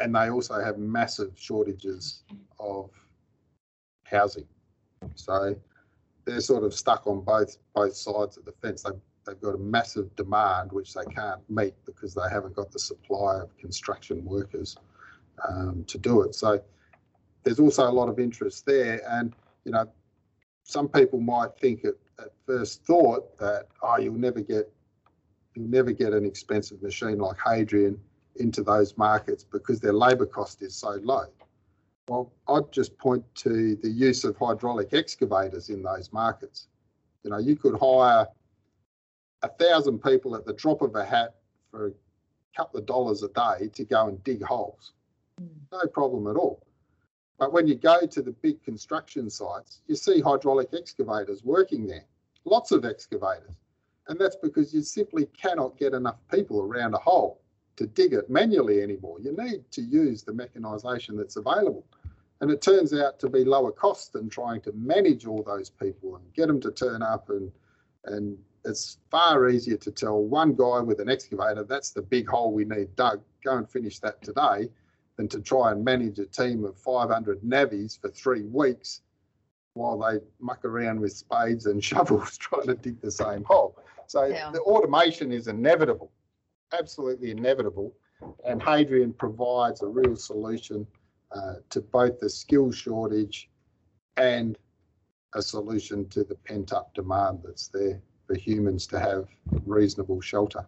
and they also have massive shortages of housing. So they're sort of stuck on both both sides of the fence. They they've got a massive demand which they can't meet because they haven't got the supply of construction workers um, to do it. So there's also a lot of interest there, and you know, some people might think at, at first thought that oh, you'll never get you'll never get an expensive machine like Hadrian into those markets because their labour cost is so low. Well, I'd just point to the use of hydraulic excavators in those markets. You know, you could hire a thousand people at the drop of a hat for a couple of dollars a day to go and dig holes. Mm. No problem at all. But when you go to the big construction sites, you see hydraulic excavators working there, lots of excavators. And that's because you simply cannot get enough people around a hole to dig it manually anymore. You need to use the mechanisation that's available. And it turns out to be lower cost than trying to manage all those people and get them to turn up and and it's far easier to tell one guy with an excavator, that's the big hole we need dug, go and finish that today, than to try and manage a team of 500 navvies for three weeks while they muck around with spades and shovels trying to dig the same hole. So yeah. the automation is inevitable, absolutely inevitable. And Hadrian provides a real solution uh, to both the skill shortage and a solution to the pent up demand that's there for humans to have reasonable shelter?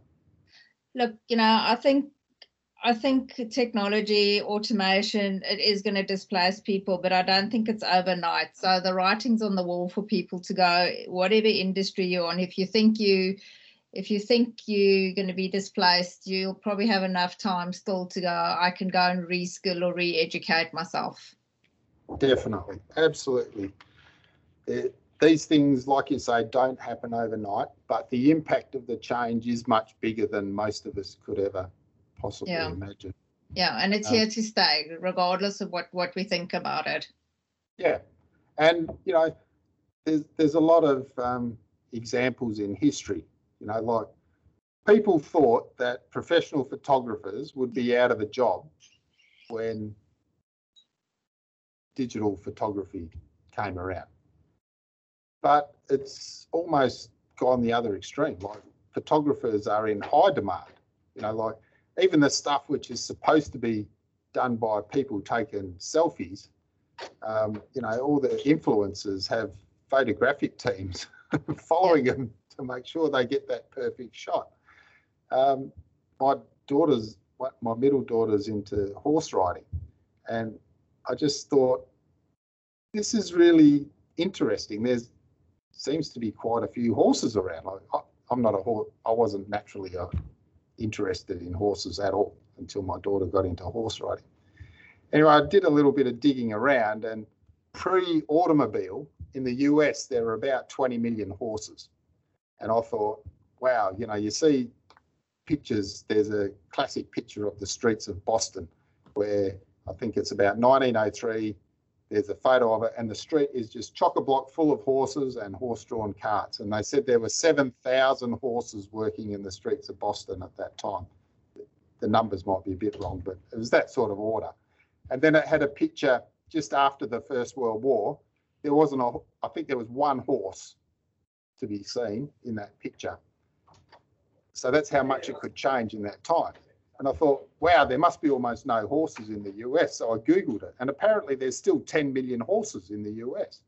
Look, you know, I think I think technology, automation, it is going to displace people, but I don't think it's overnight. So the writing's on the wall for people to go, whatever industry you're on, if you think you if you think you're going to be displaced, you'll probably have enough time still to go, I can go and reskill or re educate myself. Definitely, absolutely. It, these things, like you say, don't happen overnight, but the impact of the change is much bigger than most of us could ever possibly yeah. imagine. Yeah, and it's um, here to stay, regardless of what what we think about it. Yeah, and you know, there's there's a lot of um, examples in history. You know, like people thought that professional photographers would be out of a job when digital photography came around but it's almost gone the other extreme. Like photographers are in high demand. You know, like even the stuff which is supposed to be done by people taking selfies. Um, you know, all the influencers have photographic teams following yeah. them to make sure they get that perfect shot. Um, my daughter's, my middle daughter's into horse riding, and I just thought this is really interesting. There's seems to be quite a few horses around. I, am not a horse. I wasn't naturally uh, interested in horses at all until my daughter got into horse riding. Anyway, I did a little bit of digging around, and pre-automobile in the US, there were about 20 million horses. And I thought, wow, you know, you see pictures. There's a classic picture of the streets of Boston where I think it's about 1903 there's a photo of it, and the street is just chock a block full of horses and horse drawn carts. And they said there were 7,000 horses working in the streets of Boston at that time. The numbers might be a bit wrong, but it was that sort of order. And then it had a picture just after the First World War. There wasn't a, I think there was one horse to be seen in that picture. So that's how much it could change in that time. And I thought, wow, there must be almost no horses in the US. So I Googled it. And apparently there's still 10 million horses in the US.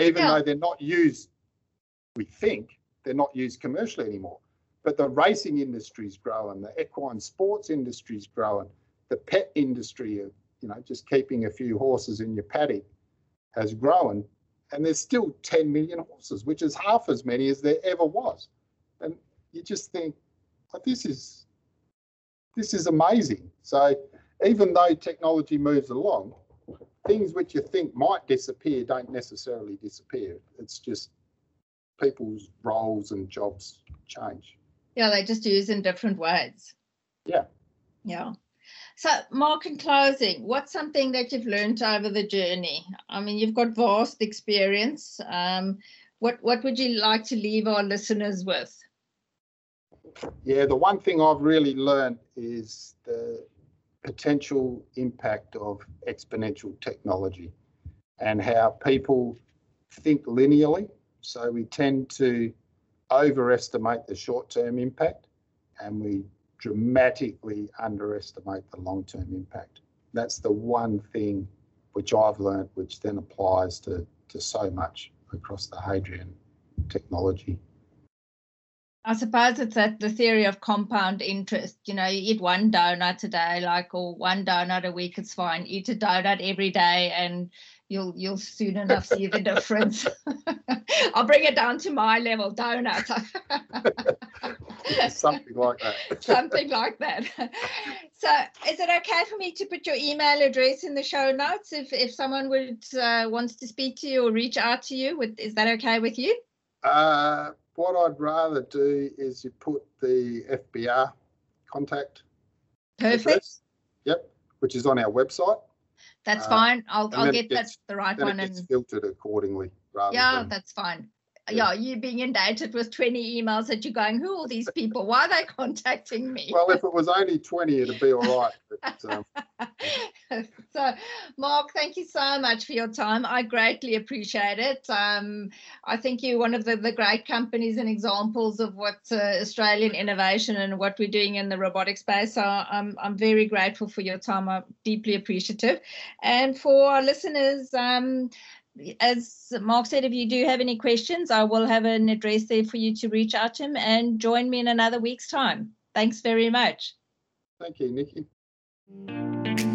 Even yeah. though they're not used, we think, they're not used commercially anymore. But the racing industry's growing, the equine sports industry's growing, the pet industry of, you know, just keeping a few horses in your paddock has grown. And there's still 10 million horses, which is half as many as there ever was. And you just think, well, this is this is amazing. So even though technology moves along, things which you think might disappear don't necessarily disappear. It's just people's roles and jobs change. Yeah, they just use in different ways. Yeah. Yeah. So, Mark, in closing, what's something that you've learned over the journey? I mean, you've got vast experience. Um, what what would you like to leave our listeners with? Yeah, the one thing I've really learned is the potential impact of exponential technology and how people think linearly. So we tend to overestimate the short term impact and we dramatically underestimate the long term impact. That's the one thing which I've learned, which then applies to, to so much across the Hadrian technology. I suppose it's that the theory of compound interest. You know, you eat one donut a day, like or one donut a week, it's fine. Eat a donut every day, and you'll you'll soon enough see the difference. I'll bring it down to my level, donut. Something like that. Something like that. So, is it okay for me to put your email address in the show notes if if someone would uh, wants to speak to you or reach out to you? With, is that okay with you? Uh, what I'd rather do is you put the FBR contact. Perfect. Address, yep, which is on our website. That's uh, fine. I'll I'll get gets, that the right one and filtered accordingly. yeah, than, that's fine yeah, you being inundated with 20 emails that you're going, who are these people? Why are they contacting me? Well, if it was only 20, it'd be all right. But, um... so, Mark, thank you so much for your time. I greatly appreciate it. Um, I think you're one of the, the great companies and examples of what uh, Australian innovation and what we're doing in the robotic space. So I'm, I'm very grateful for your time. I'm deeply appreciative. And for our listeners, um, as Mark said, if you do have any questions, I will have an address there for you to reach out to him and join me in another week's time. Thanks very much. Thank you, Nikki.